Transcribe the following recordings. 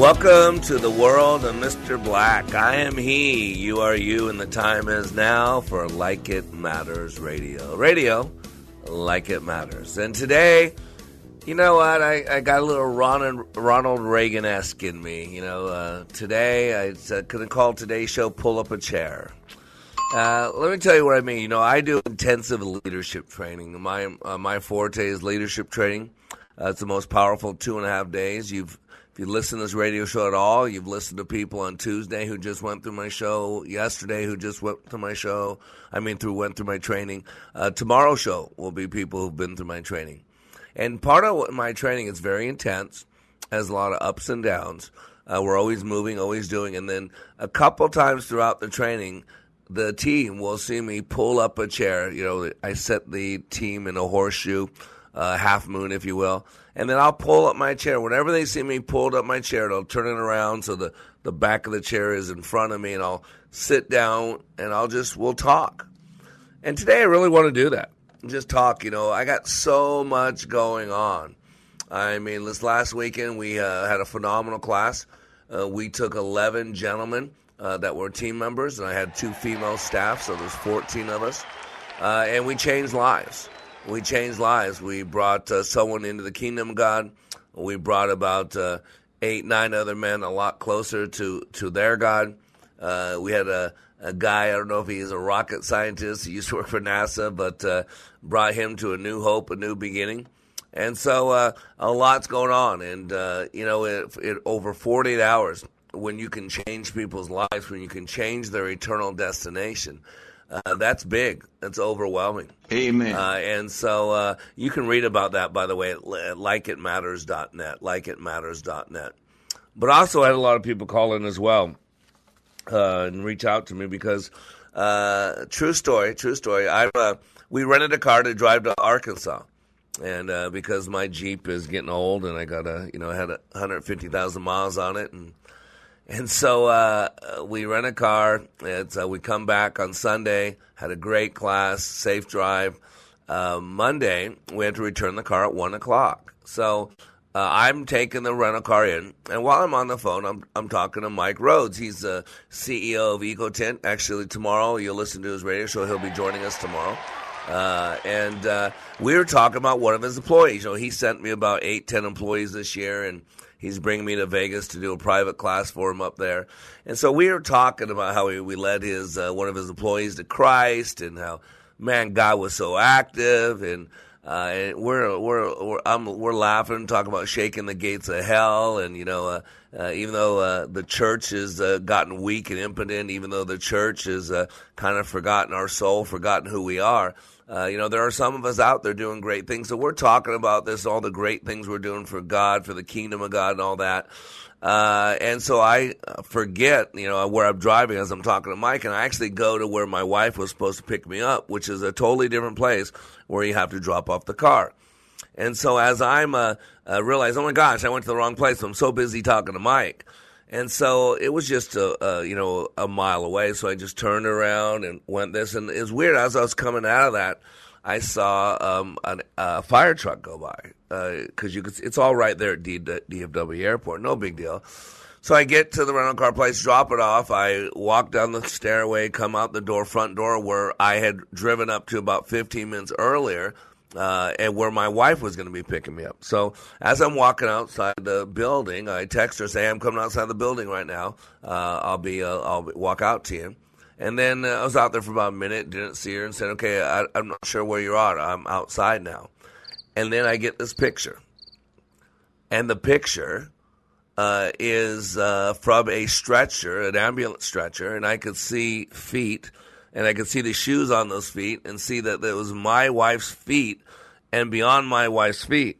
Welcome to the world of Mr. Black. I am he, you are you, and the time is now for Like It Matters Radio. Radio, like it matters. And today, you know what? I, I got a little Ronald, Ronald Reagan esque in me. You know, uh, today, I uh, could have called today's show Pull Up a Chair. Uh, let me tell you what I mean. You know, I do intensive leadership training. My, uh, my forte is leadership training. Uh, it's the most powerful two and a half days. You've you listen to this radio show at all, you've listened to people on Tuesday who just went through my show, yesterday who just went through my show. I mean, through went through my training. Uh, tomorrow's show will be people who've been through my training, and part of my training is very intense, has a lot of ups and downs. Uh, we're always moving, always doing, and then a couple times throughout the training, the team will see me pull up a chair. You know, I set the team in a horseshoe, uh, half moon, if you will and then I'll pull up my chair. Whenever they see me pulled up my chair, they'll turn it around so the, the back of the chair is in front of me, and I'll sit down and I'll just, we'll talk. And today I really want to do that. Just talk, you know. I got so much going on. I mean, this last weekend we uh, had a phenomenal class. Uh, we took 11 gentlemen uh, that were team members, and I had two female staff, so there's 14 of us. Uh, and we changed lives we changed lives. We brought uh, someone into the kingdom of God. We brought about uh, eight, nine other men a lot closer to, to their God. Uh, we had a, a guy, I don't know if he's a rocket scientist, he used to work for NASA, but uh, brought him to a new hope, a new beginning. And so uh, a lot's going on. And, uh, you know, it, it, over 48 hours, when you can change people's lives, when you can change their eternal destination, uh, that's big. That's overwhelming. Amen. Uh, and so uh, you can read about that, by the way, at likeitmatters.net, likeitmatters.net. But also, I had a lot of people call in as well uh, and reach out to me because, uh, true story, true story. I uh, we rented a car to drive to Arkansas, and because my Jeep is getting old and I got a, you know, had 150,000 miles on it, and and so uh, we rent a car. Uh, we come back on Sunday, had a great class, safe drive. Uh, Monday, we had to return the car at 1 o'clock. So uh, I'm taking the rental car in, and while I'm on the phone, I'm, I'm talking to Mike Rhodes. He's the CEO of EcoTint. Actually, tomorrow, you'll listen to his radio show. He'll be joining us tomorrow. Uh, and uh, we were talking about one of his employees. You know, he sent me about eight, ten employees this year, and He's bringing me to Vegas to do a private class for him up there. And so we were talking about how we, we led his uh, one of his employees to Christ and how man God was so active and uh, and we're we're we're, I'm, we're laughing, talking about shaking the gates of hell, and you know, uh, uh, even though uh, the church has uh, gotten weak and impotent, even though the church has uh, kind of forgotten our soul, forgotten who we are, uh, you know, there are some of us out there doing great things. So we're talking about this, all the great things we're doing for God, for the kingdom of God, and all that. Uh, and so I forget, you know, where I'm driving as I'm talking to Mike, and I actually go to where my wife was supposed to pick me up, which is a totally different place where you have to drop off the car. And so as I'm uh, uh, realize, oh my gosh, I went to the wrong place. I'm so busy talking to Mike. And so it was just a, a, you know a mile away. So I just turned around and went this, and it's weird. As I was coming out of that, I saw um, an, a fire truck go by because uh, you could. It's all right there at D, DFW Airport. No big deal. So I get to the rental car place, drop it off. I walk down the stairway, come out the door, front door where I had driven up to about 15 minutes earlier, uh, and where my wife was going to be picking me up. So as I'm walking outside the building, I text her, say, "I'm coming outside the building right now. Uh, I'll be, uh, I'll walk out to you." And then uh, I was out there for about a minute, didn't see her, and said, "Okay, I, I'm not sure where you are. I'm outside now." And then I get this picture, and the picture uh, is uh, from a stretcher, an ambulance stretcher, and I could see feet and I could see the shoes on those feet and see that it was my wife's feet, and beyond my wife's feet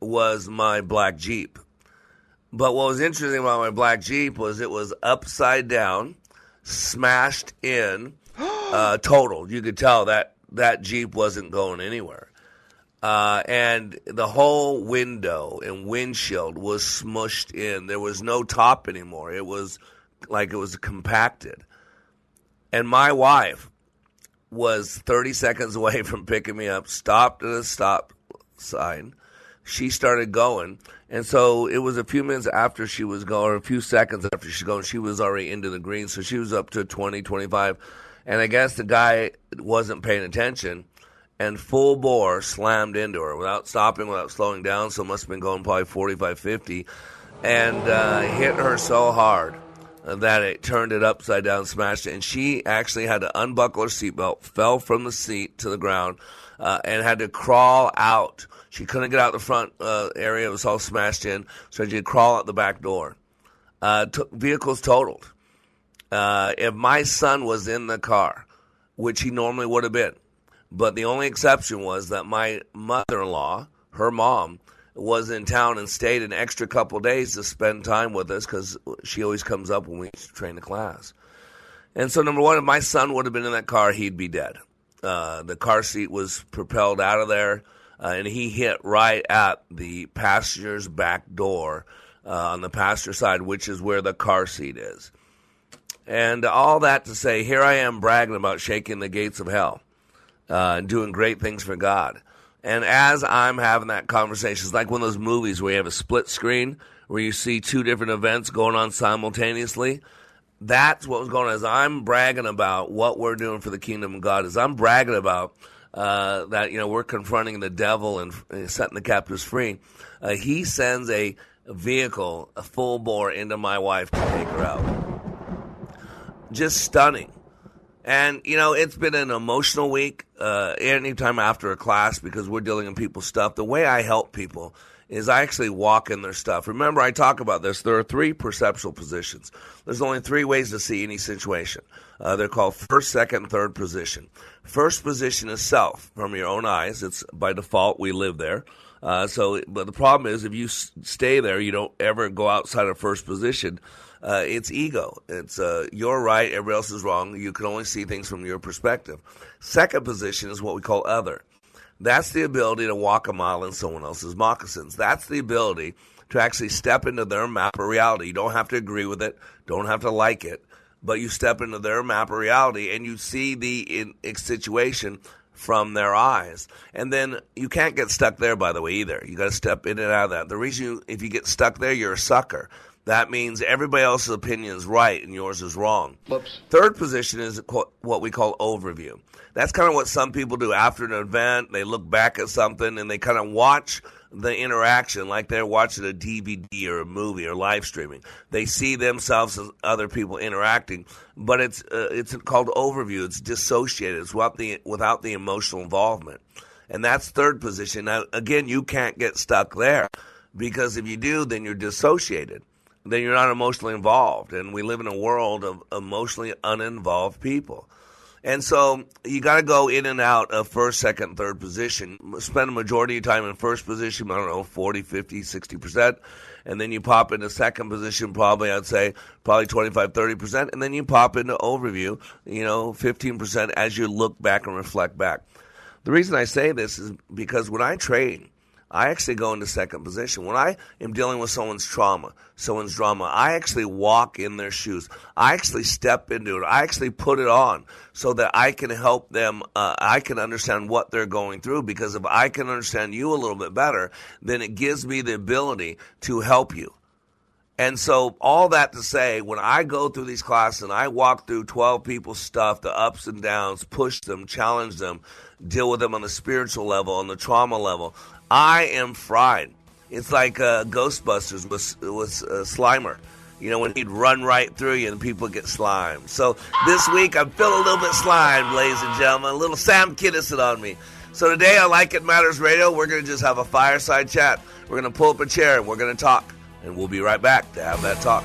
was my black Jeep. But what was interesting about my black Jeep was it was upside down, smashed in, uh, total. You could tell that that Jeep wasn't going anywhere. Uh, and the whole window and windshield was smushed in. There was no top anymore. It was like it was compacted. And my wife was 30 seconds away from picking me up, stopped at a stop sign. She started going. And so it was a few minutes after she was going, or a few seconds after she was going, she was already into the green. So she was up to 20, 25. And I guess the guy wasn't paying attention and full bore slammed into her without stopping, without slowing down. So must have been going probably 45, 50 and uh, hit her so hard that it turned it upside down, smashed it, and she actually had to unbuckle her seatbelt, fell from the seat to the ground, uh, and had to crawl out. She couldn't get out the front uh, area; it was all smashed in, so she had to crawl out the back door. Uh, t- vehicles totaled. Uh, if my son was in the car, which he normally would have been, but the only exception was that my mother-in-law, her mom, was in town and stayed an extra couple days to spend time with us because she always comes up when we train the class. And so, number one, if my son would have been in that car, he'd be dead. Uh, the car seat was propelled out of there, uh, and he hit right at the passenger's back door uh, on the passenger side, which is where the car seat is. And all that to say, here I am bragging about shaking the gates of hell uh, and doing great things for God. And as I'm having that conversation, it's like one of those movies where you have a split screen where you see two different events going on simultaneously. That's what was going on. As I'm bragging about what we're doing for the kingdom of God, as I'm bragging about uh, that, you know, we're confronting the devil and setting the captives free. Uh, he sends a vehicle, a full bore, into my wife to take her out. Just stunning. And, you know, it's been an emotional week uh, anytime after a class because we're dealing with people's stuff. The way I help people is I actually walk in their stuff. Remember, I talk about this. There are three perceptual positions. There's only three ways to see any situation. Uh, they're called first, second, third position. First position is self from your own eyes. It's by default we live there. Uh, so, but the problem is if you stay there, you don't ever go outside of first position uh, it's ego. It's uh, you're right, everybody else is wrong. You can only see things from your perspective. Second position is what we call other. That's the ability to walk a mile in someone else's moccasins. That's the ability to actually step into their map of reality. You don't have to agree with it, don't have to like it, but you step into their map of reality and you see the in, situation from their eyes. And then you can't get stuck there, by the way, either. You got to step in and out of that. The reason you, if you get stuck there, you're a sucker. That means everybody else's opinion is right and yours is wrong. Whoops. Third position is what we call overview. That's kind of what some people do after an event. They look back at something and they kind of watch the interaction like they're watching a DVD or a movie or live streaming. They see themselves as other people interacting, but it's uh, it's called overview. It's dissociated. It's without the without the emotional involvement, and that's third position. Now, again, you can't get stuck there because if you do, then you're dissociated then you're not emotionally involved. And we live in a world of emotionally uninvolved people. And so you got to go in and out of first, second, third position. Spend a majority of your time in first position, I don't know, 40, 50, 60%. And then you pop into second position, probably, I'd say, probably 25, 30%. And then you pop into overview, you know, 15% as you look back and reflect back. The reason I say this is because when I train, I actually go into second position. When I am dealing with someone's trauma, someone's drama, I actually walk in their shoes. I actually step into it. I actually put it on so that I can help them. Uh, I can understand what they're going through because if I can understand you a little bit better, then it gives me the ability to help you. And so, all that to say, when I go through these classes and I walk through 12 people's stuff, the ups and downs, push them, challenge them, deal with them on the spiritual level, on the trauma level, I am fried. It's like uh, Ghostbusters with, with uh, Slimer. You know, when he'd run right through you and people get slimed. So this week I'm feeling a little bit slimed, ladies and gentlemen. A little Sam Kinison on me. So today I Like It Matters Radio, we're to just have a fireside chat. We're to pull up a chair and we're to talk and we'll be right back to have that talk.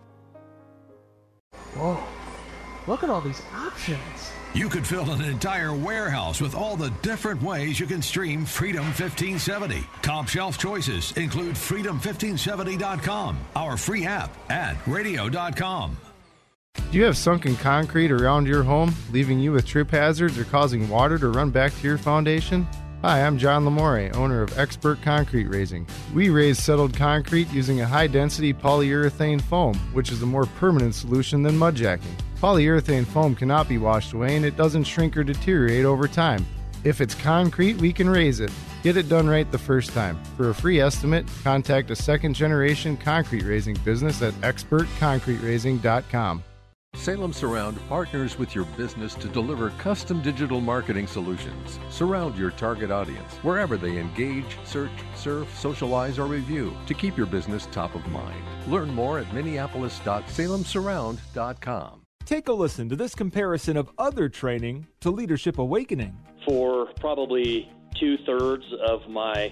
Whoa, look at all these options. You could fill an entire warehouse with all the different ways you can stream Freedom 1570. Top shelf choices include freedom1570.com, our free app, and radio.com. Do you have sunken concrete around your home, leaving you with trip hazards or causing water to run back to your foundation? Hi, I'm John Lamore, owner of Expert Concrete Raising. We raise settled concrete using a high density polyurethane foam, which is a more permanent solution than mudjacking. Polyurethane foam cannot be washed away and it doesn't shrink or deteriorate over time. If it's concrete, we can raise it. Get it done right the first time. For a free estimate, contact a second generation concrete raising business at expertconcreteraising.com. Salem Surround partners with your business to deliver custom digital marketing solutions. Surround your target audience wherever they engage, search, surf, socialize, or review to keep your business top of mind. Learn more at minneapolis.salemsurround.com. Take a listen to this comparison of other training to Leadership Awakening. For probably two thirds of my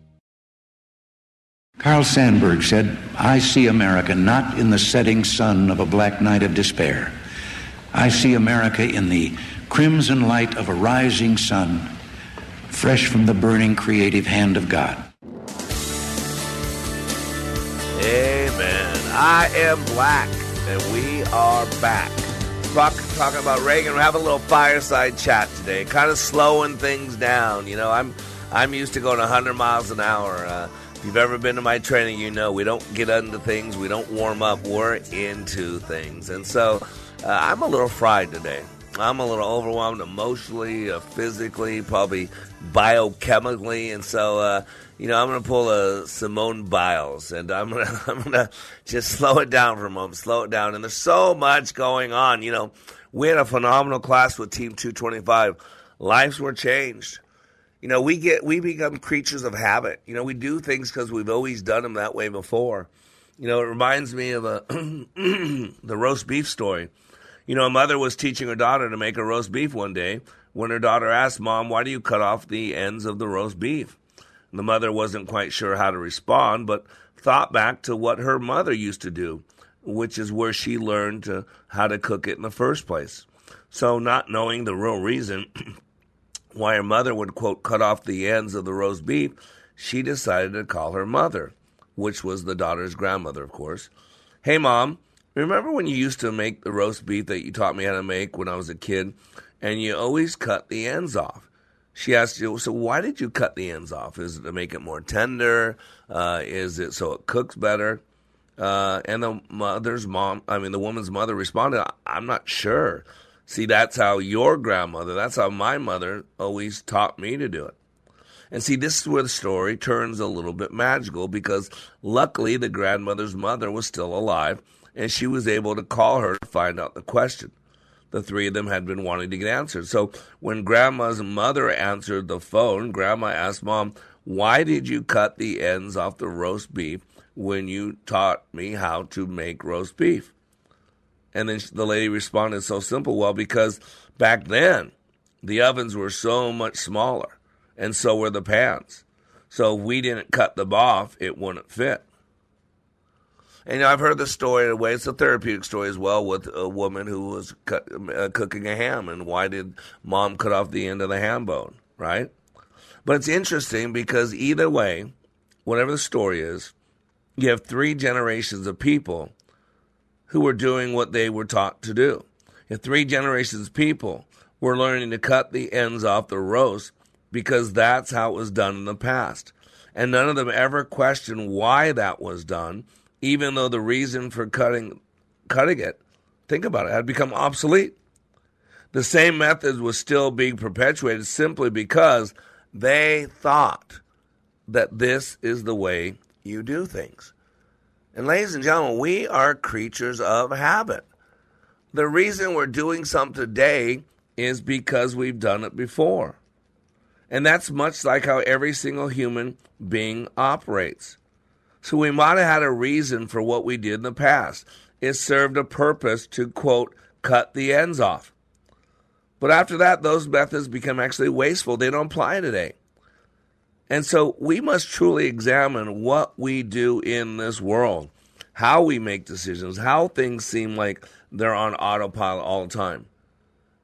Carl Sandburg said, I see America not in the setting sun of a black night of despair. I see America in the crimson light of a rising sun, fresh from the burning creative hand of God. Amen. I am black, and we are back. Talk, talking about Reagan. We're having a little fireside chat today, kind of slowing things down. You know, I'm I'm used to going 100 miles an hour. Uh, if you've ever been to my training, you know we don't get into things, we don't warm up, we're into things. And so uh, I'm a little fried today. I'm a little overwhelmed emotionally, uh, physically, probably biochemically, and so uh, you know I'm going to pull a Simone Biles, and I'm going to I'm going to just slow it down for a moment, slow it down. And there's so much going on. You know, we had a phenomenal class with Team 225. Lives were changed you know, we get we become creatures of habit. You know, we do things because we've always done them that way before. You know, it reminds me of a the roast beef story. You know, a mother was teaching her daughter to make a roast beef one day when her daughter asked, "Mom, why do you cut off the ends of the roast beef?" And the mother wasn't quite sure how to respond, but thought back to what her mother used to do, which is where she learned to, how to cook it in the first place. So, not knowing the real reason why her mother would, quote, cut off the ends of the roast beef, she decided to call her mother, which was the daughter's grandmother, of course. Hey, mom, remember when you used to make the roast beef that you taught me how to make when I was a kid? And you always cut the ends off. She asked you, so why did you cut the ends off? Is it to make it more tender? Uh, is it so it cooks better? Uh, and the mother's mom, I mean, the woman's mother responded, I'm not sure. See, that's how your grandmother, that's how my mother always taught me to do it. And see, this is where the story turns a little bit magical because luckily the grandmother's mother was still alive and she was able to call her to find out the question. The three of them had been wanting to get answered. So when grandma's mother answered the phone, grandma asked mom, Why did you cut the ends off the roast beef when you taught me how to make roast beef? And then the lady responded so simple, Well, because back then the ovens were so much smaller and so were the pans. So if we didn't cut them off, it wouldn't fit. And you know, I've heard the story in a way, it's a therapeutic story as well with a woman who was cut, uh, cooking a ham and why did mom cut off the end of the ham bone, right? But it's interesting because either way, whatever the story is, you have three generations of people who were doing what they were taught to do. If three generations of people were learning to cut the ends off the roast because that's how it was done in the past. And none of them ever questioned why that was done even though the reason for cutting cutting it, think about it, had become obsolete. The same method was still being perpetuated simply because they thought that this is the way you do things. And ladies and gentlemen, we are creatures of habit. The reason we're doing something today is because we've done it before. And that's much like how every single human being operates. So we might have had a reason for what we did in the past. It served a purpose to, quote, cut the ends off. But after that, those methods become actually wasteful. They don't apply today. And so we must truly examine what we do in this world, how we make decisions, how things seem like they're on autopilot all the time.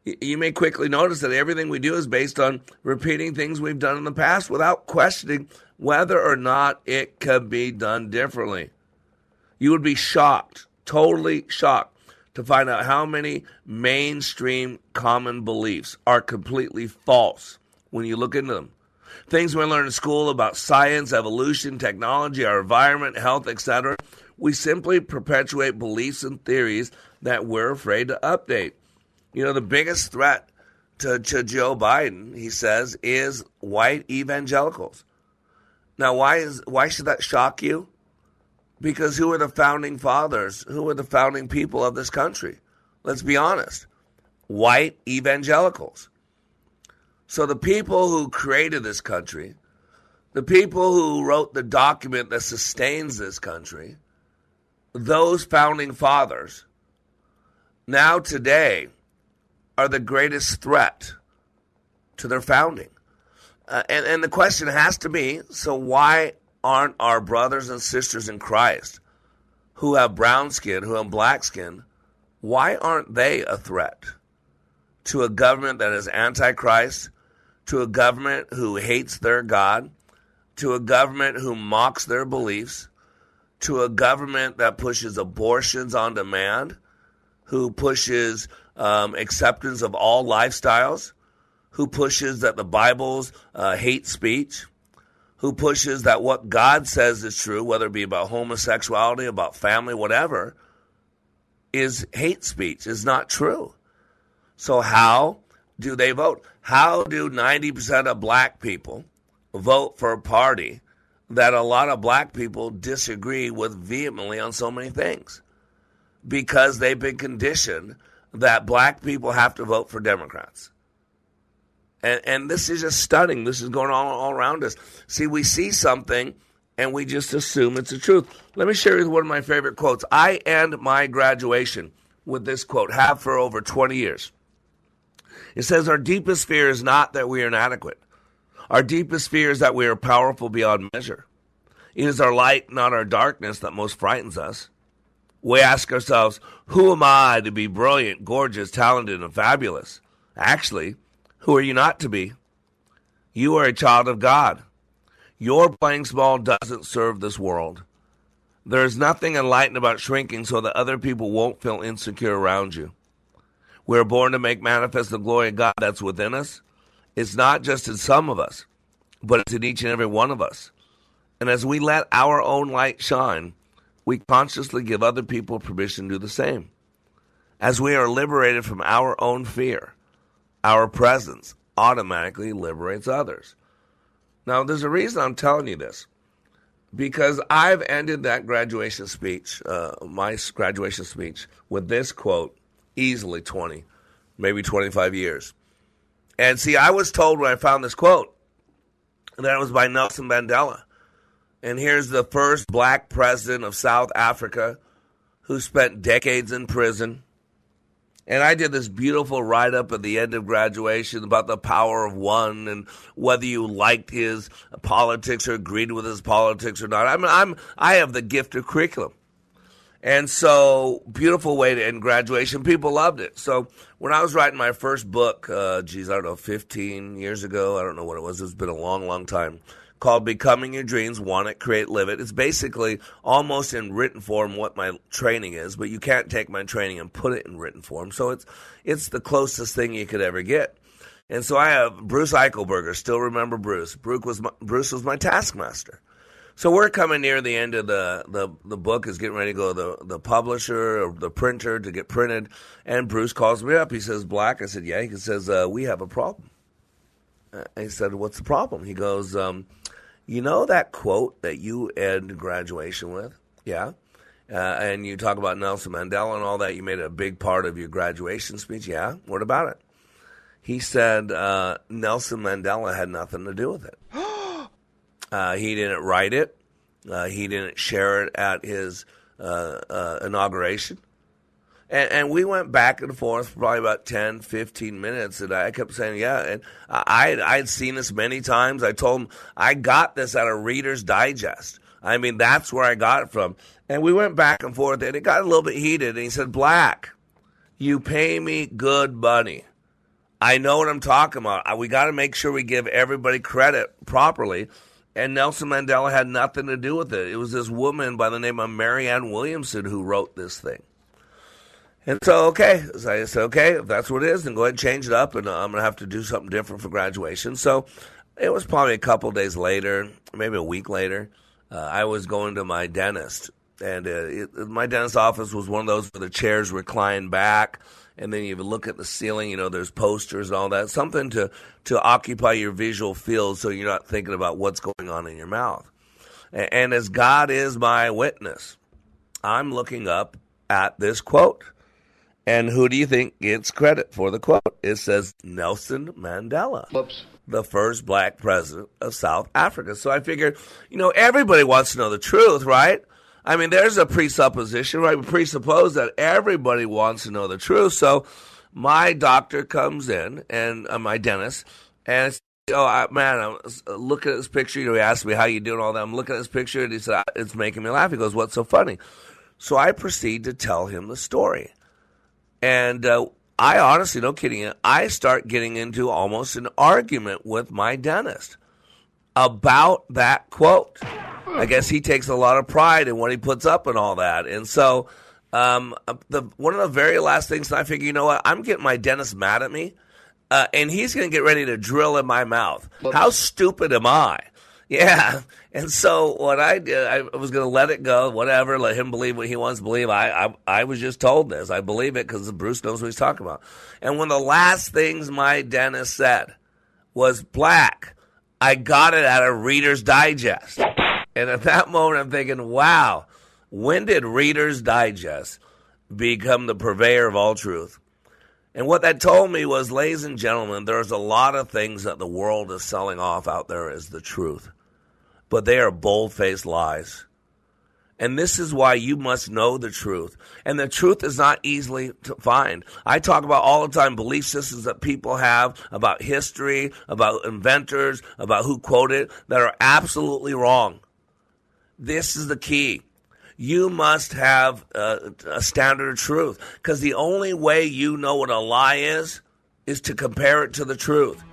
You may quickly notice that everything we do is based on repeating things we've done in the past without questioning whether or not it could be done differently. You would be shocked, totally shocked, to find out how many mainstream common beliefs are completely false when you look into them. Things we learn in school about science, evolution, technology, our environment, health, etc., we simply perpetuate beliefs and theories that we're afraid to update. You know, the biggest threat to, to Joe Biden, he says, is white evangelicals. Now, why is why should that shock you? Because who are the founding fathers? Who are the founding people of this country? Let's be honest. White evangelicals. So the people who created this country, the people who wrote the document that sustains this country, those founding fathers, now today are the greatest threat to their founding. Uh, and, and the question has to be so why aren't our brothers and sisters in Christ who have brown skin, who have black skin, why aren't they a threat to a government that is antichrist, to a government who hates their God, to a government who mocks their beliefs, to a government that pushes abortions on demand, who pushes um, acceptance of all lifestyles? who pushes that the Bible's uh, hate speech, who pushes that what God says is true, whether it be about homosexuality, about family, whatever, is hate speech, is not true. So, how do they vote? How do 90% of black people vote for a party that a lot of black people disagree with vehemently on so many things? Because they've been conditioned that black people have to vote for Democrats. And, and this is just stunning. This is going on all around us. See, we see something and we just assume it's the truth. Let me share with you one of my favorite quotes. I end my graduation with this quote, have for over 20 years. It says, Our deepest fear is not that we are inadequate. Our deepest fear is that we are powerful beyond measure. It is our light, not our darkness, that most frightens us. We ask ourselves, who am I to be brilliant, gorgeous, talented, and fabulous? Actually, who are you not to be? You are a child of God. Your playing small doesn't serve this world. There is nothing enlightened about shrinking so that other people won't feel insecure around you. We're born to make manifest the glory of God that's within us. It's not just in some of us, but it's in each and every one of us. And as we let our own light shine, we consciously give other people permission to do the same. As we are liberated from our own fear, our presence automatically liberates others. Now, there's a reason I'm telling you this because I've ended that graduation speech, uh, my graduation speech, with this quote easily 20, maybe 25 years. And see, I was told when I found this quote that it was by Nelson Mandela. And here's the first black president of South Africa who spent decades in prison and I did this beautiful write up at the end of graduation about the power of one and whether you liked his politics or agreed with his politics or not. I mean, I'm I have the gift of curriculum. And so, beautiful way to end graduation. People loved it. So, when I was writing my first book, uh, geez, I don't know, 15 years ago, I don't know what it was. It's been a long, long time called Becoming Your Dreams, Want It, Create, Live It. It's basically almost in written form what my training is, but you can't take my training and put it in written form. So it's it's the closest thing you could ever get. And so I have Bruce Eichelberger, still remember Bruce. Bruce was my, Bruce was my taskmaster. So we're coming near the end of the, the, the book is getting ready to go to the, the publisher or the printer to get printed. And Bruce calls me up. He says, Black. I said, yeah. He says, uh, we have a problem. I said, what's the problem? He goes, um, you know that quote that you end graduation with? Yeah. Uh, and you talk about Nelson Mandela and all that. You made a big part of your graduation speech. Yeah. What about it? He said uh, Nelson Mandela had nothing to do with it. uh, he didn't write it. Uh, he didn't share it at his uh, uh, inauguration. And, and, we went back and forth for probably about 10, 15 minutes. And I kept saying, yeah. And I, I'd seen this many times. I told him, I got this out of Reader's Digest. I mean, that's where I got it from. And we went back and forth, and it got a little bit heated. And he said, Black, you pay me good money. I know what I'm talking about. We got to make sure we give everybody credit properly. And Nelson Mandela had nothing to do with it. It was this woman by the name of Marianne Williamson who wrote this thing. And so, okay, so I said, okay, if that's what it is, then go ahead and change it up, and uh, I'm going to have to do something different for graduation. So it was probably a couple days later, maybe a week later, uh, I was going to my dentist. And uh, it, my dentist office was one of those where the chairs recline back, and then you look at the ceiling, you know, there's posters and all that, something to, to occupy your visual field so you're not thinking about what's going on in your mouth. and, and as God is my witness, I'm looking up at this quote and who do you think gets credit for the quote? It says Nelson Mandela. Whoops. The first black president of South Africa. So I figured, you know, everybody wants to know the truth, right? I mean, there's a presupposition, right? We presuppose that everybody wants to know the truth. So my doctor comes in, and uh, my dentist, and oh I, man, I'm looking at this picture. You know, he asked me how you doing, all that. I'm looking at this picture, and he said it's making me laugh. He goes, "What's so funny?" So I proceed to tell him the story. And uh, I honestly, no kidding, I start getting into almost an argument with my dentist about that quote. I guess he takes a lot of pride in what he puts up and all that. And so, um, the one of the very last things that I figure, you know what, I'm getting my dentist mad at me, uh, and he's going to get ready to drill in my mouth. How stupid am I? Yeah. And so what I did, I was going to let it go, whatever, let him believe what he wants to believe. I, I, I was just told this. I believe it because Bruce knows what he's talking about. And one of the last things my dentist said was black, I got it out of Reader's Digest. And at that moment, I'm thinking, wow, when did Reader's Digest become the purveyor of all truth? And what that told me was, ladies and gentlemen, there's a lot of things that the world is selling off out there as the truth but they are bold faced lies. And this is why you must know the truth. And the truth is not easily to find. I talk about all the time belief systems that people have about history, about inventors, about who quoted that are absolutely wrong. This is the key. You must have a, a standard of truth because the only way you know what a lie is is to compare it to the truth.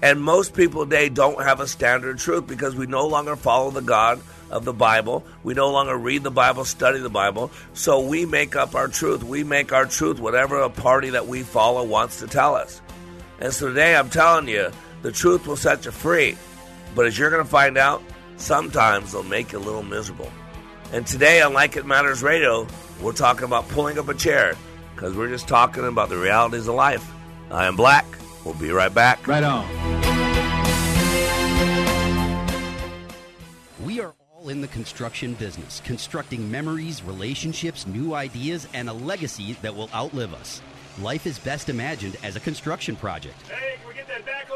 And most people today don't have a standard of truth because we no longer follow the God of the Bible. We no longer read the Bible, study the Bible. So we make up our truth. We make our truth whatever a party that we follow wants to tell us. And so today I'm telling you, the truth will set you free. But as you're going to find out, sometimes they'll make you a little miserable. And today on Like It Matters Radio, we're talking about pulling up a chair because we're just talking about the realities of life. I am Black. We'll be right back. Right on. We are all in the construction business, constructing memories, relationships, new ideas, and a legacy that will outlive us. Life is best imagined as a construction project. Hey, can we get that backhoe over here?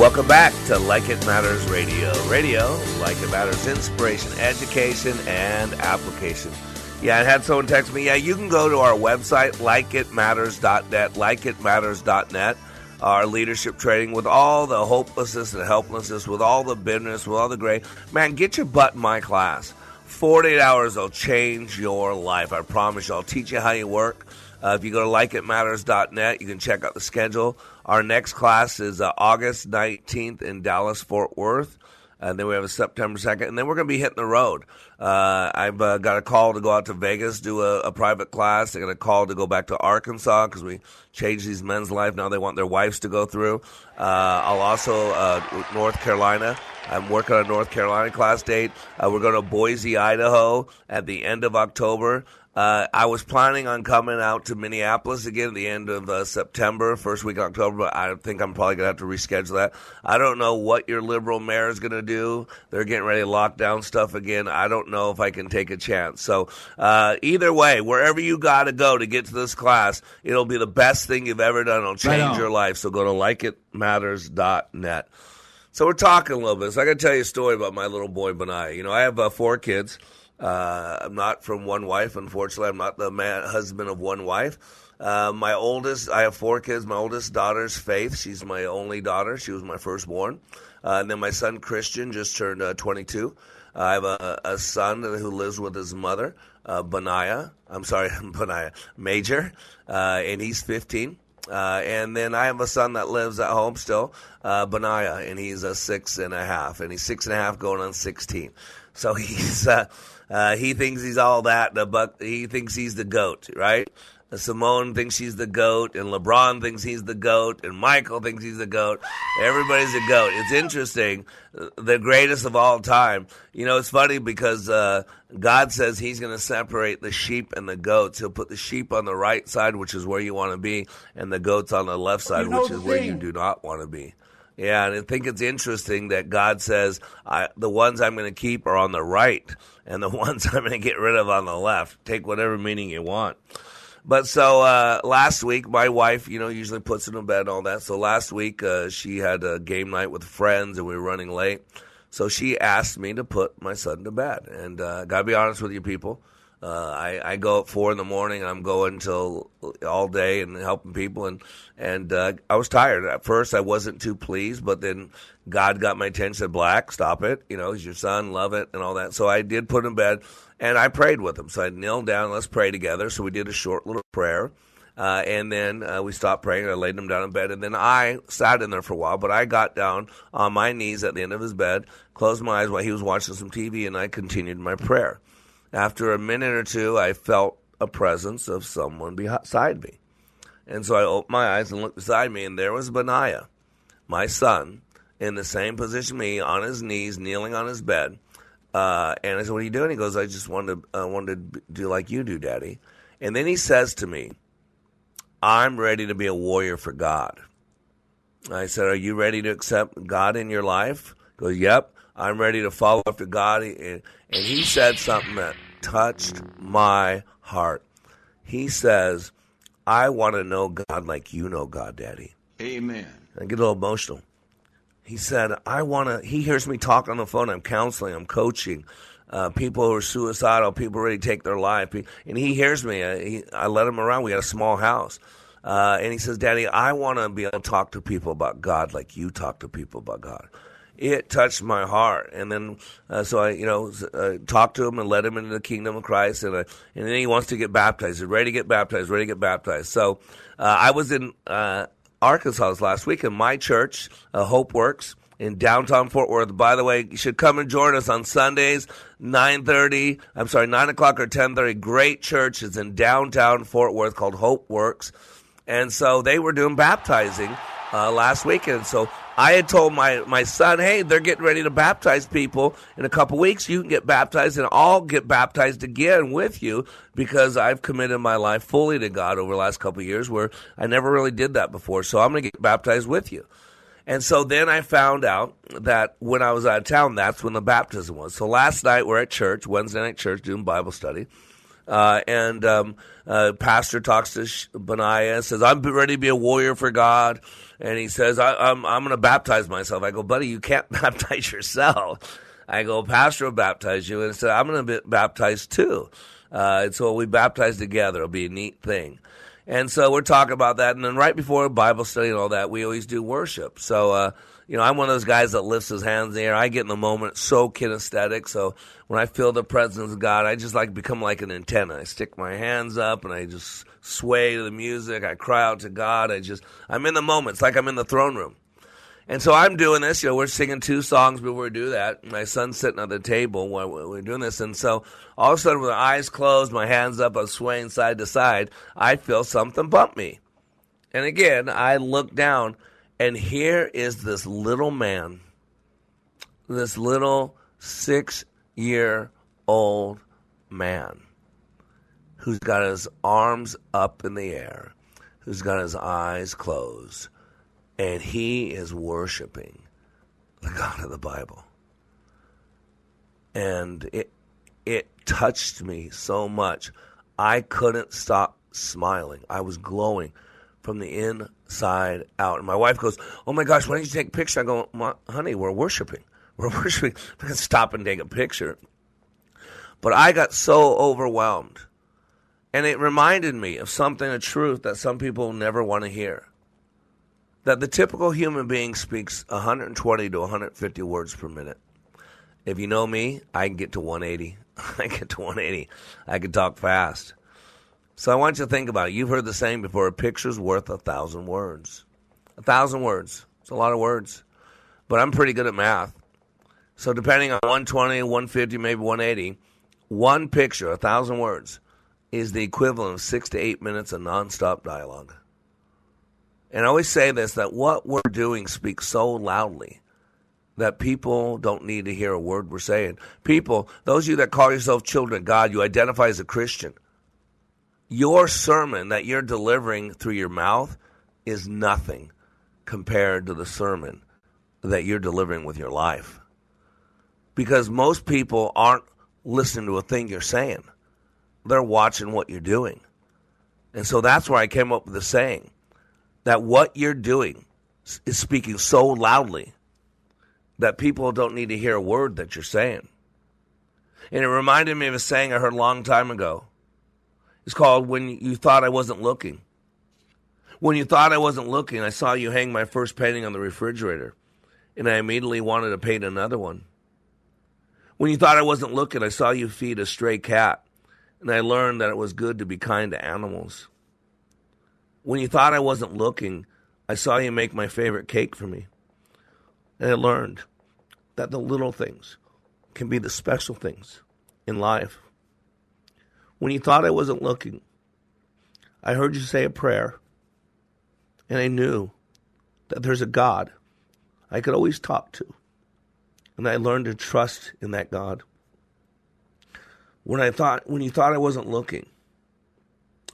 Welcome back to Like It Matters Radio. Radio, like it matters, inspiration, education, and application. Yeah, I had someone text me. Yeah, you can go to our website, likeitmatters.net, likeitmatters.net, our leadership training with all the hopelessness and helplessness, with all the bitterness, with all the gray. Man, get your butt in my class. 48 hours will change your life. I promise you. I'll teach you how you work. Uh, if you go to likeitmatters.net, you can check out the schedule. Our next class is uh, August 19th in Dallas, Fort Worth. And then we have a September 2nd. And then we're going to be hitting the road. Uh, I've uh, got a call to go out to Vegas, do a, a private class. I got a call to go back to Arkansas because we changed these men's life. Now they want their wives to go through. Uh, I'll also, uh, North Carolina. I'm working on a North Carolina class date. Uh, we're going to Boise, Idaho at the end of October. Uh, I was planning on coming out to Minneapolis again at the end of uh, September, first week of October, but I think I'm probably going to have to reschedule that. I don't know what your liberal mayor is going to do. They're getting ready to lock down stuff again. I don't know if I can take a chance. So, uh, either way, wherever you got to go to get to this class, it'll be the best thing you've ever done. It'll change Right your life. So go to likeitmatters.net. So we're talking a little bit. So I got to tell you a story about my little boy Benai. You know, I have uh, four kids. Uh, I'm not from one wife, unfortunately. I'm not the man, husband of one wife. Uh, my oldest, I have four kids. My oldest daughter's Faith. She's my only daughter. She was my firstborn. Uh, and then my son Christian just turned uh, 22. I have a, a son who lives with his mother, uh, Benaiah. I'm sorry, Benaiah Major, uh, and he's 15. Uh, and then I have a son that lives at home still, uh, Benaiah, and he's a six and a half, and he's six and a half going on 16. So he's uh, uh, he thinks he's all that. The buck, he thinks he's the goat, right? Simone thinks she's the goat, and LeBron thinks he's the goat, and Michael thinks he's the goat. Everybody's a goat. It's interesting, the greatest of all time. You know, it's funny because uh, God says He's going to separate the sheep and the goats. He'll put the sheep on the right side, which is where you want to be, and the goats on the left side, You know which is where you do not want to be. Yeah, and I think it's interesting that God says I, the ones I'm going to keep are on the right, and the ones I'm going to get rid of on the left. Take whatever meaning you want. But so uh, last week, my wife, you know, usually puts it in bed and all that. So last week, uh, she had a game night with friends, and we were running late. So she asked me to put my son to bed. And uh, gotta be honest with you, people. Uh, I, I go at four in the morning. I'm going till all day and helping people, and and uh, I was tired at first. I wasn't too pleased, but then God got my attention. Said, "Black, stop it. You know, he's your son. Love it, and all that." So I did put him in bed, and I prayed with him. So I knelt down. Let's pray together. So we did a short little prayer. Uh, and then uh, we stopped praying. I laid him down in bed, and then I sat in there for a while. But I got down on my knees at the end of his bed, closed my eyes while he was watching some TV, and I continued my prayer. After a minute or two, I felt a presence of someone beside me, and so I opened my eyes and looked beside me, and there was Benaiah, my son, in the same position me, on his knees, kneeling on his bed. Uh, and I said, "What are you doing?" He goes, "I just wanted to, uh, wanted to do like you do, Daddy." And then he says to me, I'm ready to be a warrior for God. I said, Are you ready to accept God in your life? He goes, Yep, I'm ready to follow after God. And, and he said something that touched my heart. He says, I want to know God like you know God, Daddy. Amen. I get a little emotional. He said, I want to, he hears me talk on the phone. I'm counseling, I'm coaching. Uh, people who are suicidal, people ready to take their life. And he hears me. I, he, I let him around. We had a small house. Uh, and he says, Daddy, I want to be able to talk to people about God like you talk to people about God. It touched my heart. And then, uh, so I, you know, uh, talked to him and led him into the kingdom of Christ. And, and then he wants to get baptized. He's ready to get baptized, ready to get baptized. So uh, I was in uh, Arkansas last week in my church, uh, Hope Works in downtown Fort Worth. By the way, you should come and join us on Sundays, nine thirty. I'm sorry, nine o'clock or ten thirty. Great church. It's in downtown Fort Worth called Hope Works, and so they were doing baptizing uh, last weekend. So I had told my my son, hey, they're getting ready to baptize people in a couple weeks. You can get baptized, and I'll get baptized again with you because I've committed my life fully to God over the last couple years, where I never really did that before. So I'm going to get baptized with you. And so then I found out that when I was out of town, that's when the baptism was. So last night we're at church, Wednesday night church, doing Bible study. Uh, and um, uh, pastor talks to Benaiah, says, I'm ready to be a warrior for God. And he says, I, I'm, I'm going to baptize myself. I go, buddy, you can't baptize yourself. I go, pastor will baptize you. And said, I'm going to be baptized too. Uh, and so we baptize together. It'll be a neat thing. And so we're talking about that. And then right before Bible study and all that, we always do worship. So, uh, you know, I'm one of those guys that lifts his hands in the air. I get in the moment so kinesthetic. So when I feel the presence of God, I just like become like an antenna. I stick my hands up and I just sway to the music. I cry out to God. I just, I'm in the moment. It's like I'm in the throne room. And so I'm doing this. You know, we're singing two songs before we do that. My son's sitting at the table while we're doing this. And so all of a sudden, with my eyes closed, my hands up, I'm swaying side to side, I feel something bump me. And again, I look down, and here is this little man, this little six year old man, who's got his arms up in the air, who's got his eyes closed, and he is worshiping the God of the Bible. And it it touched me so much. I couldn't stop smiling. I was glowing from the inside out. And my wife goes, "Oh my gosh, why don't you take a picture?" I go, "Honey, we're worshiping. We're worshiping. We can stop and take a picture." But I got so overwhelmed. And it reminded me of something, a truth that some people never want to hear. That the typical human being speaks 120 to 150 words per minute. If you know me, I can get to 180. I get to 180. I can talk fast. So I want you to think about it. You've heard the saying before a picture's worth a thousand words. A thousand words. It's a lot of words. But I'm pretty good at math. So depending on 120, 150, maybe 180, one picture, a thousand words, is the equivalent of six to eight minutes of nonstop dialogue. And I always say this that what we're doing speaks so loudly that people don't need to hear a word we're saying. People, those of you that call yourself children of God, you identify as a Christian. Your sermon that you're delivering through your mouth is nothing compared to the sermon that you're delivering with your life. Because most people aren't listening to a thing you're saying, they're watching what you're doing. And so that's where I came up with the saying that what you're doing is speaking so loudly that people don't need to hear a word that you're saying. And it reminded me of a saying I heard a long time ago. It's called When You Thought I Wasn't Looking. When you thought I wasn't looking, I saw you hang my first painting on the refrigerator, and I immediately wanted to paint another one. When you thought I wasn't looking, I saw you feed a stray cat, and I learned that it was good to be kind to animals. When you thought I wasn't looking, I saw you make my favorite cake for me. And I learned that the little things can be the special things in life. When you thought I wasn't looking, I heard you say a prayer, and I knew that there's a God I could always talk to. And I learned to trust in that God. When I thought when you thought I wasn't looking,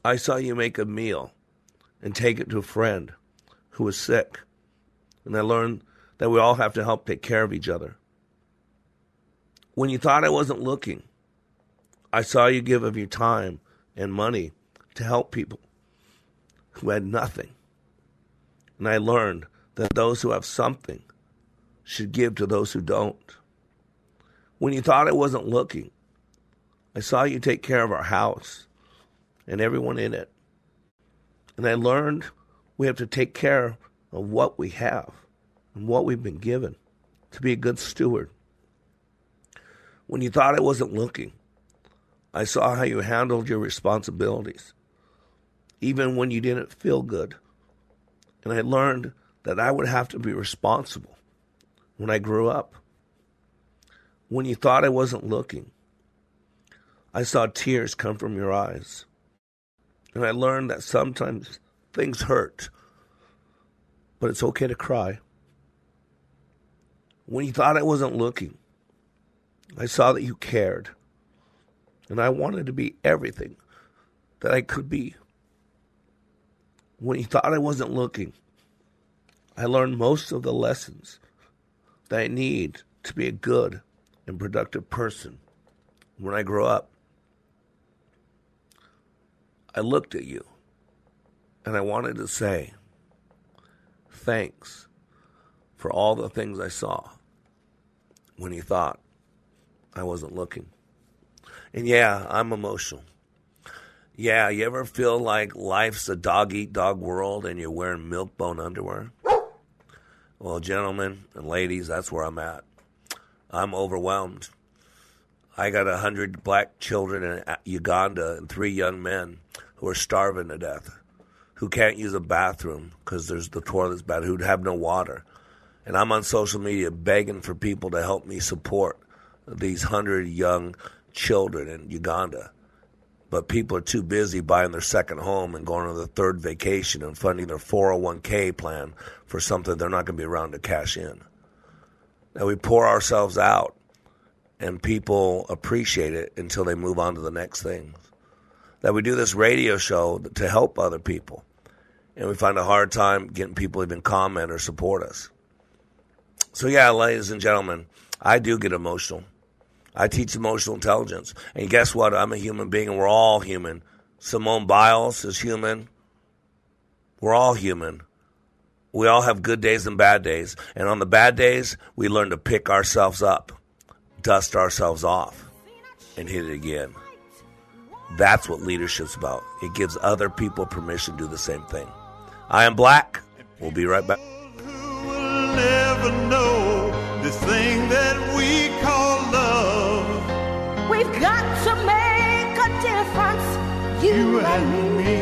I saw you make a meal and take it to a friend who was sick. And I learned that we all have to help take care of each other. When you thought I wasn't looking, I saw you give of your time and money to help people who had nothing. And I learned that those who have something should give to those who don't. When you thought I wasn't looking, I saw you take care of our house and everyone in it. And I learned we have to take care of what we have and what we've been given to be a good steward. When you thought I wasn't looking, I saw how you handled your responsibilities, even when you didn't feel good. And I learned that I would have to be responsible when I grew up. When you thought I wasn't looking, I saw tears come from your eyes. And I learned that sometimes things hurt, but it's okay to cry. When you thought I wasn't looking, I saw that you cared. And I wanted to be everything that I could be. When he thought I wasn't looking, I learned most of the lessons that I need to be a good and productive person when I grow up. I looked at you and I wanted to say, thanks for all the things I saw when you thought I wasn't looking. And yeah, I'm emotional. Yeah, you ever feel like life's a dog eat dog world and you're wearing milk bone underwear? Well, gentlemen and ladies, that's where I'm at. I'm overwhelmed. I got a hundred black children in uh, Uganda and three young men who are starving to death, who can't use a bathroom because there's the toilet's bad, who have no water. And I'm on social media begging for people to help me support these hundred young children in Uganda. But people are too busy buying their second home and going on their third vacation and funding their 401k plan for something they're not going to be around to cash in. Now we pour ourselves out and people appreciate it until they move on to the next thing. that we do this radio show to help other people. And we find a hard time getting people even comment or support us. So, yeah, ladies and gentlemen, I do get emotional. I teach emotional intelligence. And guess what? I'm a human being, and we're all human. Simone Biles is human. We're all human. We all have good days and bad days. And on the bad days, we learn to pick ourselves up, dust ourselves off, and hit it again. That's what leadership's about. It gives other people permission to do the same thing. I am Black. We'll be right back. You, and me.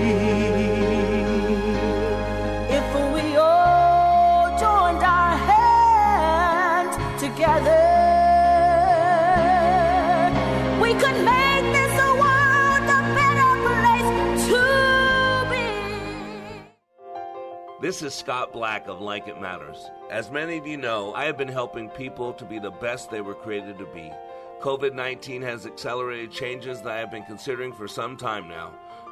If we all joined our hands together, we could make this a world a better place to be. This is Scott Black of Like It Matters. As many of you know, I have been helping people to be the best they were created to be. COVID 19 has accelerated changes that I have been considering for some time now.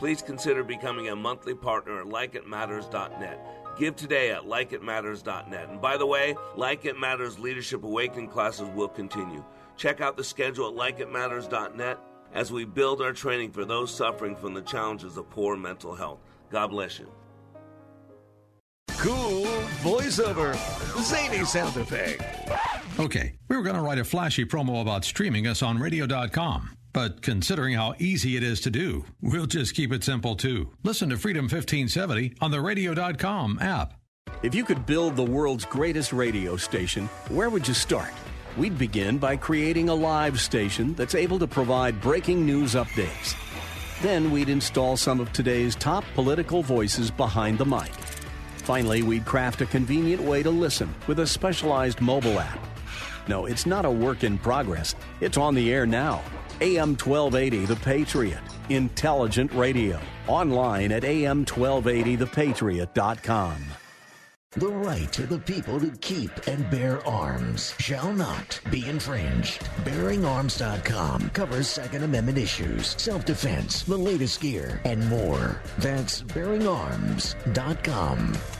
Please consider becoming a monthly partner at likeitmatters.net. Give today at likeitmatters.net. And by the way, Like It Matters Leadership Awakening classes will continue. Check out the schedule at likeitmatters.net as we build our training for those suffering from the challenges of poor mental health. God bless you. Cool voiceover. Zany sound effect. Okay, we were going to write a flashy promo about streaming us on radio.com. But considering how easy it is to do, we'll just keep it simple too. Listen to Freedom 1570 on the radio.com app. If you could build the world's greatest radio station, where would you start? We'd begin by creating a live station that's able to provide breaking news updates. Then we'd install some of today's top political voices behind the mic. Finally, we'd craft a convenient way to listen with a specialized mobile app. No, it's not a work in progress. It's on the air now. AM 1280 The Patriot. Intelligent radio. Online at am1280thepatriot.com. The right of the people to keep and bear arms shall not be infringed. BearingArms.com covers Second Amendment issues, self defense, the latest gear, and more. That's BearingArms.com.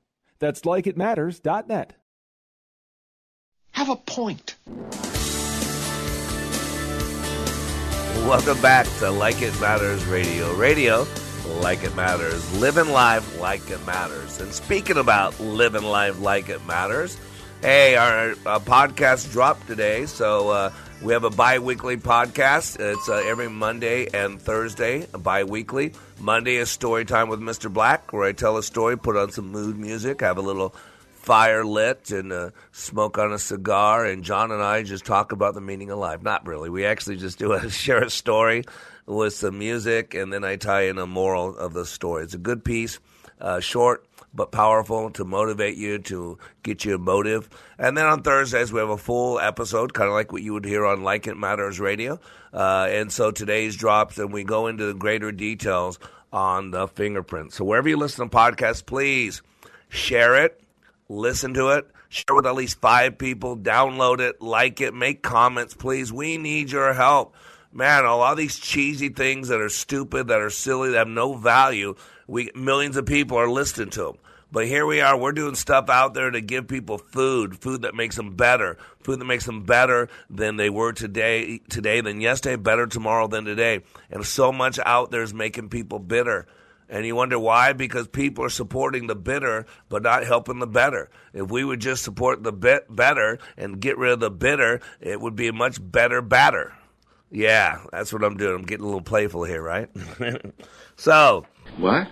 That's likeitmatters.net. Have a point. Welcome back to Like It Matters Radio. Radio, like it matters. Living life like it matters. And speaking about living life like it matters, hey, our, uh podcast dropped today. So uh, we have a bi weekly podcast. It's uh, every Monday and Thursday, bi weekly. Monday is Story Time with Mr. Black, where I tell a story, put on some mood music, have a little fire lit and uh, smoke on a cigar, and John and I just talk about the meaning of life. Not really. We actually just do a share a story with some music, and then I tie in a moral of the story. It's a good piece, uh, short but powerful to motivate you, to get you a motive. And then on Thursdays, we have a full episode, kind of like what you would hear on Like It Matters Radio. Uh, and so today's drops, and we go into the greater details on the fingerprint. So wherever you listen to podcasts, please share it, listen to it, share with at least five people, download it, like it, make comments, please. We need your help. Man, a lot of these cheesy things that are stupid, that are silly, that have no value, we millions of people are listening to them. But here we are. We're doing stuff out there to give people food, food that makes them better, food that makes them better than they were today, today than yesterday, better tomorrow than today. And so much out there is making people bitter. And you wonder why? Because people are supporting the bitter, but not helping the better. If we would just support the bit better and get rid of the bitter, it would be a much better batter. Yeah, that's what I'm doing. I'm getting a little playful here, right? so, what?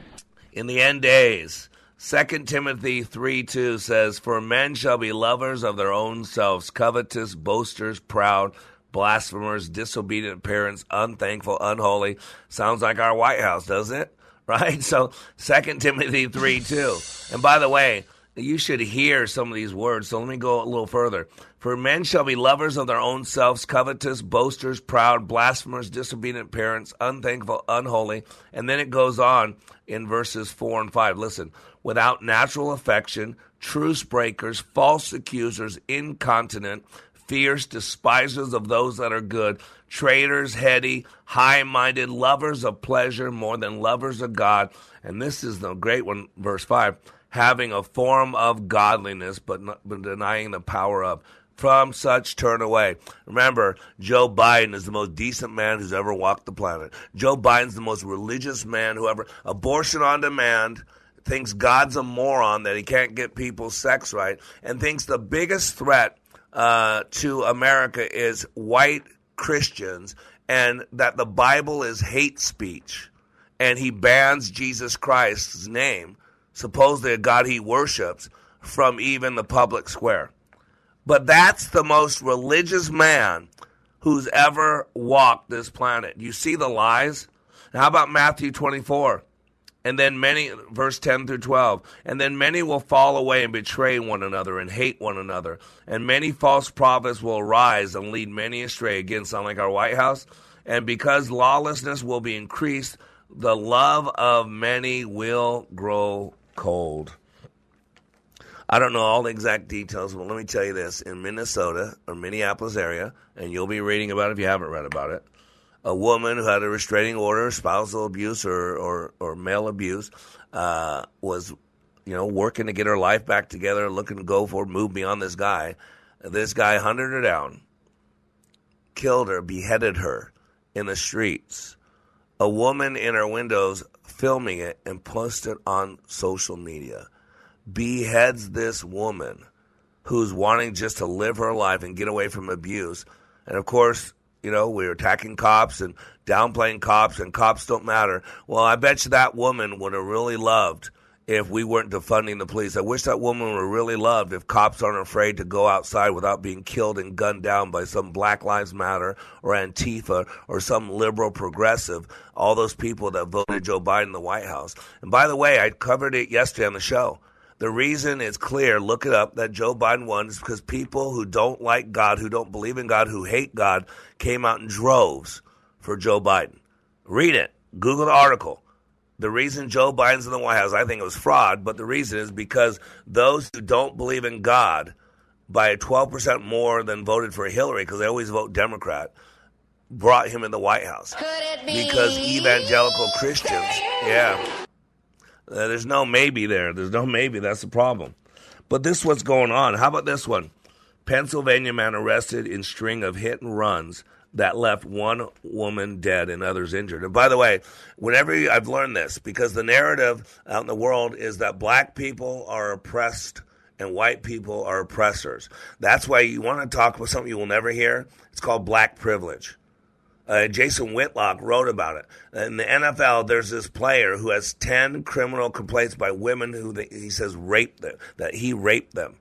In the end days, 2 Timothy 3 2 says, For men shall be lovers of their own selves, covetous, boasters, proud, blasphemers, disobedient parents, unthankful, unholy. Sounds like our White House, doesn't it? Right? So 2 Timothy 3 2. And by the way, you should hear some of these words. So let me go a little further. For men shall be lovers of their own selves, covetous, boasters, proud, blasphemers, disobedient parents, unthankful, unholy. And then it goes on in verses 4 and 5. Listen, without natural affection, truce breakers, false accusers, incontinent, fierce, despisers of those that are good, traitors, heady, high minded, lovers of pleasure more than lovers of God. And this is the great one, verse 5 having a form of godliness, but, not, but denying the power of. From such turn away. Remember, Joe Biden is the most decent man who's ever walked the planet. Joe Biden's the most religious man who ever. Abortion on demand thinks God's a moron that he can't get people's sex right, and thinks the biggest threat uh, to America is white Christians and that the Bible is hate speech. And he bans Jesus Christ's name, supposedly a God he worships, from even the public square. But that's the most religious man who's ever walked this planet. You see the lies? How about Matthew 24? And then many, verse 10 through 12, and then many will fall away and betray one another and hate one another. And many false prophets will arise and lead many astray. Again, sound like our White House. And because lawlessness will be increased, the love of many will grow cold. I don't know all the exact details, but let me tell you this. In Minnesota or Minneapolis area, and you'll be reading about it if you haven't read about it, a woman who had a restraining order, spousal abuse or, or, or male abuse, uh, was, you know, working to get her life back together, looking to go for, move beyond this guy. This guy hunted her down, killed her, beheaded her in the streets. A woman in her windows filming it and posted on social media beheads this woman who's wanting just to live her life and get away from abuse. And of course, you know, we are attacking cops and downplaying cops, and cops don't matter. Well, I bet you that woman would have really loved if we weren't defunding the police. I wish that woman were really loved if cops aren't afraid to go outside without being killed and gunned down by some Black Lives Matter or Antifa or some liberal progressive, all those people that voted Joe Biden in the White House. And by the way, I covered it yesterday on the show. The reason is clear. Look it up that Joe Biden won is because people who don't like God, who don't believe in God, who hate God, came out in droves for Joe Biden. Read it. Google the article. The reason Joe Biden's in the White House, I think it was fraud, but the reason is because those who don't believe in God by 12% more than voted for Hillary, because they always vote Democrat, brought him in the White House. Be because evangelical Christians, yeah. Uh, there's no maybe there. There's no maybe. That's the problem. But this what's going on. How about this one? Pennsylvania man arrested in string of hit and runs that left one woman dead and others injured. And by the way, whenever you, I've learned this because the narrative out in the world is that black people are oppressed and white people are oppressors. That's why you want to talk about something you will never hear. It's called black privilege. Uh, Jason Whitlock wrote about it. In the NFL, there's this player who has 10 criminal complaints by women who he says raped them, that he raped them.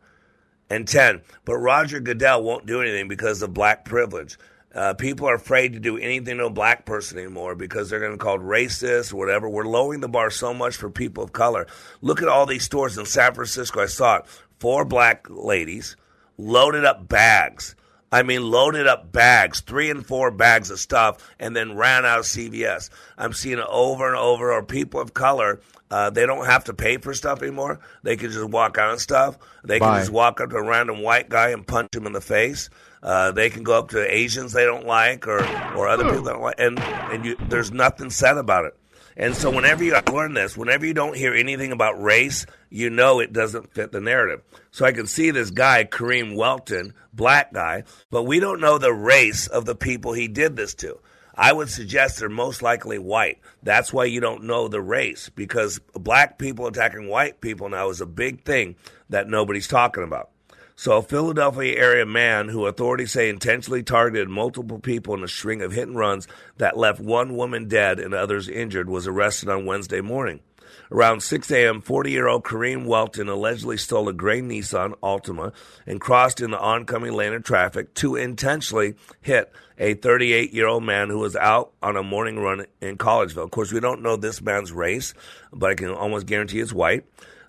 And 10. But Roger Goodell won't do anything because of black privilege. Uh, people are afraid to do anything to a black person anymore because they're going to be called racist or whatever. We're lowering the bar so much for people of color. Look at all these stores in San Francisco. I saw it. Four black ladies loaded up bags I mean, loaded up bags, three and four bags of stuff, and then ran out of CVS. I'm seeing it over and over. Or people of color, uh, they don't have to pay for stuff anymore. They can just walk out and stuff. They can just walk up to a random white guy and punch him in the face. Uh, they can go up to Asians they don't like, or or other people they don't like, and and you, there's nothing said about it. And so, whenever you learn this, whenever you don't hear anything about race, you know it doesn't fit the narrative. So I can see this guy, Kareem Welton, black guy, but we don't know the race of the people he did this to. I would suggest they're most likely white. That's why you don't know the race, because black people attacking white people now is a big thing that nobody's talking about. So, a Philadelphia area man who authorities say intentionally targeted multiple people in a string of hit and runs that left one woman dead and others injured was arrested on Wednesday morning. Around 6 a.m., 40 year old Kareem Welton allegedly stole a gray Nissan Altima and crossed in the oncoming lane of traffic to intentionally hit a 38 year old man who was out on a morning run in Collegeville. Of course, we don't know this man's race, but I can almost guarantee it's white.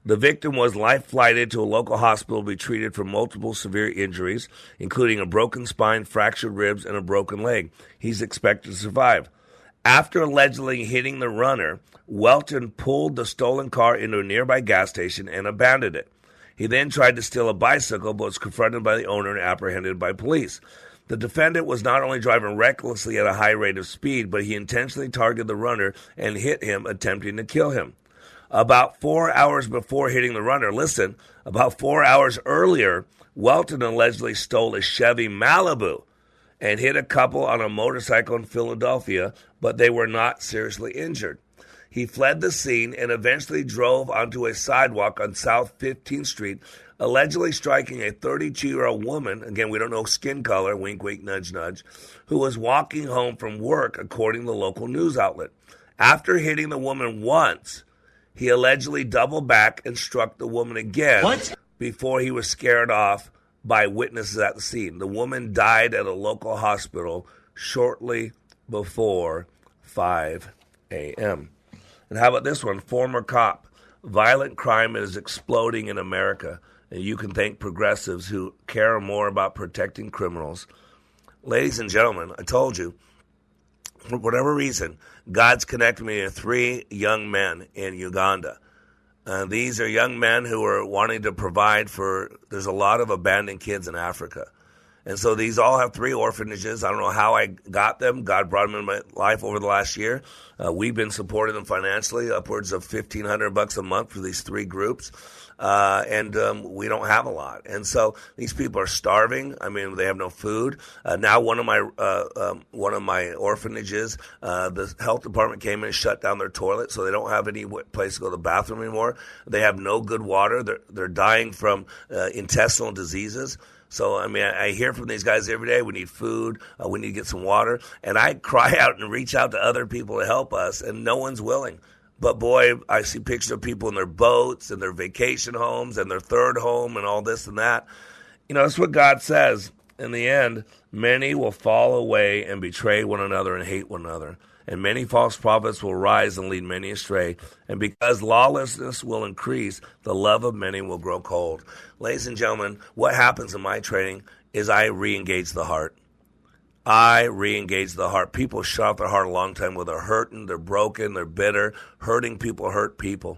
The victim was life flighted to a local hospital to be treated for multiple severe injuries, including a broken spine, fractured ribs, and a broken leg. He's expected to survive. After allegedly hitting the runner, Welton pulled the stolen car into a nearby gas station and abandoned it. He then tried to steal a bicycle but was confronted by the owner and apprehended by police. The defendant was not only driving recklessly at a high rate of speed, but he intentionally targeted the runner and hit him, attempting to kill him. About four hours before hitting the runner, listen, about four hours earlier, Welton allegedly stole a Chevy Malibu and hit a couple on a motorcycle in Philadelphia, but they were not seriously injured. He fled the scene and eventually drove onto a sidewalk on South 15th Street, allegedly striking a 32 year old woman, again, we don't know skin color, wink, wink, nudge, nudge, who was walking home from work, according to the local news outlet. After hitting the woman once, he allegedly doubled back and struck the woman again What? before he was scared off by witnesses at the scene. The woman died at a local hospital shortly before 5 a.m. And how about this one? Former cop. Violent crime is exploding in America, and you can thank progressives who care more about protecting criminals. Ladies and gentlemen, I told you, for whatever reason, God's connected me to three young men in Uganda. Uh, these are young men who are wanting to provide for. There's a lot of abandoned kids in Africa. And so these all have three orphanages. I don't know how I got them. God brought them in my life over the last year. Uh, we've been supporting them financially, upwards of fifteen hundred bucks a month for these three groups. Uh, and um, we don't have a lot. And so these people are starving. I mean, they have no food. Uh, now, one of my uh, um, one of my orphanages, uh, the health department came in and shut down their toilet, so they don't have any place to go to the bathroom anymore. They have no good water. They're they're dying from uh, intestinal diseases. So I mean, I, I hear from these guys every day. We need food. Uh, we need to get some water, and I cry out and reach out to other people to help us, and no one's willing. But boy, I see pictures of people in their boats and their vacation homes and their third home and all this and that. You know, that's what God says. In the end, many will fall away and betray one another and hate one another. And many false prophets will rise and lead many astray. And because lawlessness will increase, the love of many will grow cold. Ladies and gentlemen, what happens in my training is I re engage the heart. I re-engage the heart. People shut off their heart a long time. Where they're hurting, they're broken, they're bitter. Hurting people hurt people.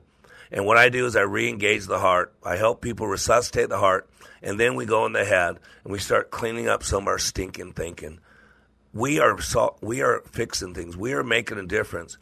And what I do is I re-engage the heart. I help people resuscitate the heart, and then we go in the head and we start cleaning up some of our stinking thinking. We are we are fixing things. We are making a difference.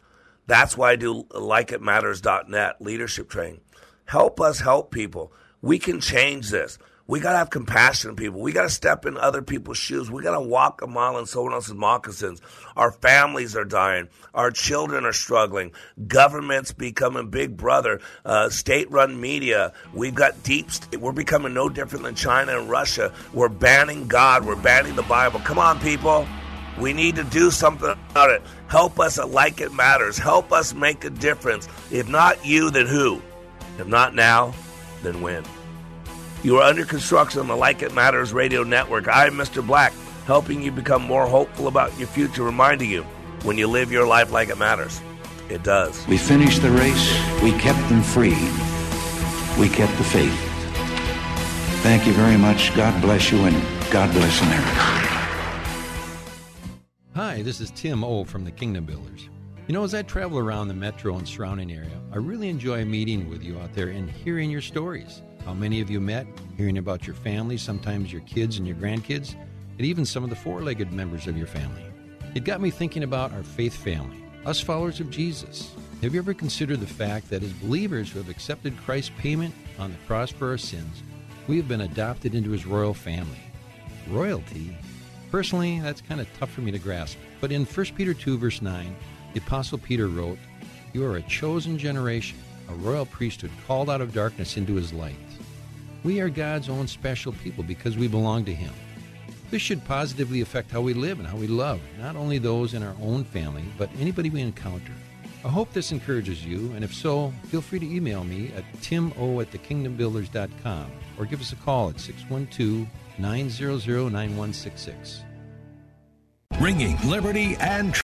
That's why I do likeitmatters.net leadership training. Help us help people. We can change this. We got to have compassion on people. We got to step in other people's shoes. We got to walk a mile in someone else's moccasins. Our families are dying. Our children are struggling. Governments becoming big brother. Uh, state-run media. We've got deep. St- we're becoming no different than China and Russia. We're banning God. We're banning the Bible. Come on, people. We need to do something about it. Help us at Like It Matters. Help us make a difference. If not you, then who? If not now, then when? You are under construction on the Like It Matters radio network. I'm Mr. Black, helping you become more hopeful about your future, reminding you when you live your life like it matters, it does. We finished the race. We kept them free. We kept the faith. Thank you very much. God bless you and God bless America. Hi, this is Tim O from the Kingdom Builders. You know, as I travel around the metro and surrounding area, I really enjoy meeting with you out there and hearing your stories. How many of you met, hearing about your family, sometimes your kids and your grandkids, and even some of the four legged members of your family. It got me thinking about our faith family, us followers of Jesus. Have you ever considered the fact that as believers who have accepted Christ's payment on the cross for our sins, we have been adopted into his royal family? Royalty? Personally, that's kind of tough for me to grasp. But in 1 Peter 2, verse 9, the Apostle Peter wrote, You are a chosen generation, a royal priesthood called out of darkness into his light. We are God's own special people because we belong to him. This should positively affect how we live and how we love, not only those in our own family, but anybody we encounter. I hope this encourages you, and if so, feel free to email me at timo at thekingdombuilders.com or give us a call at 612 900 9166. Ringing liberty and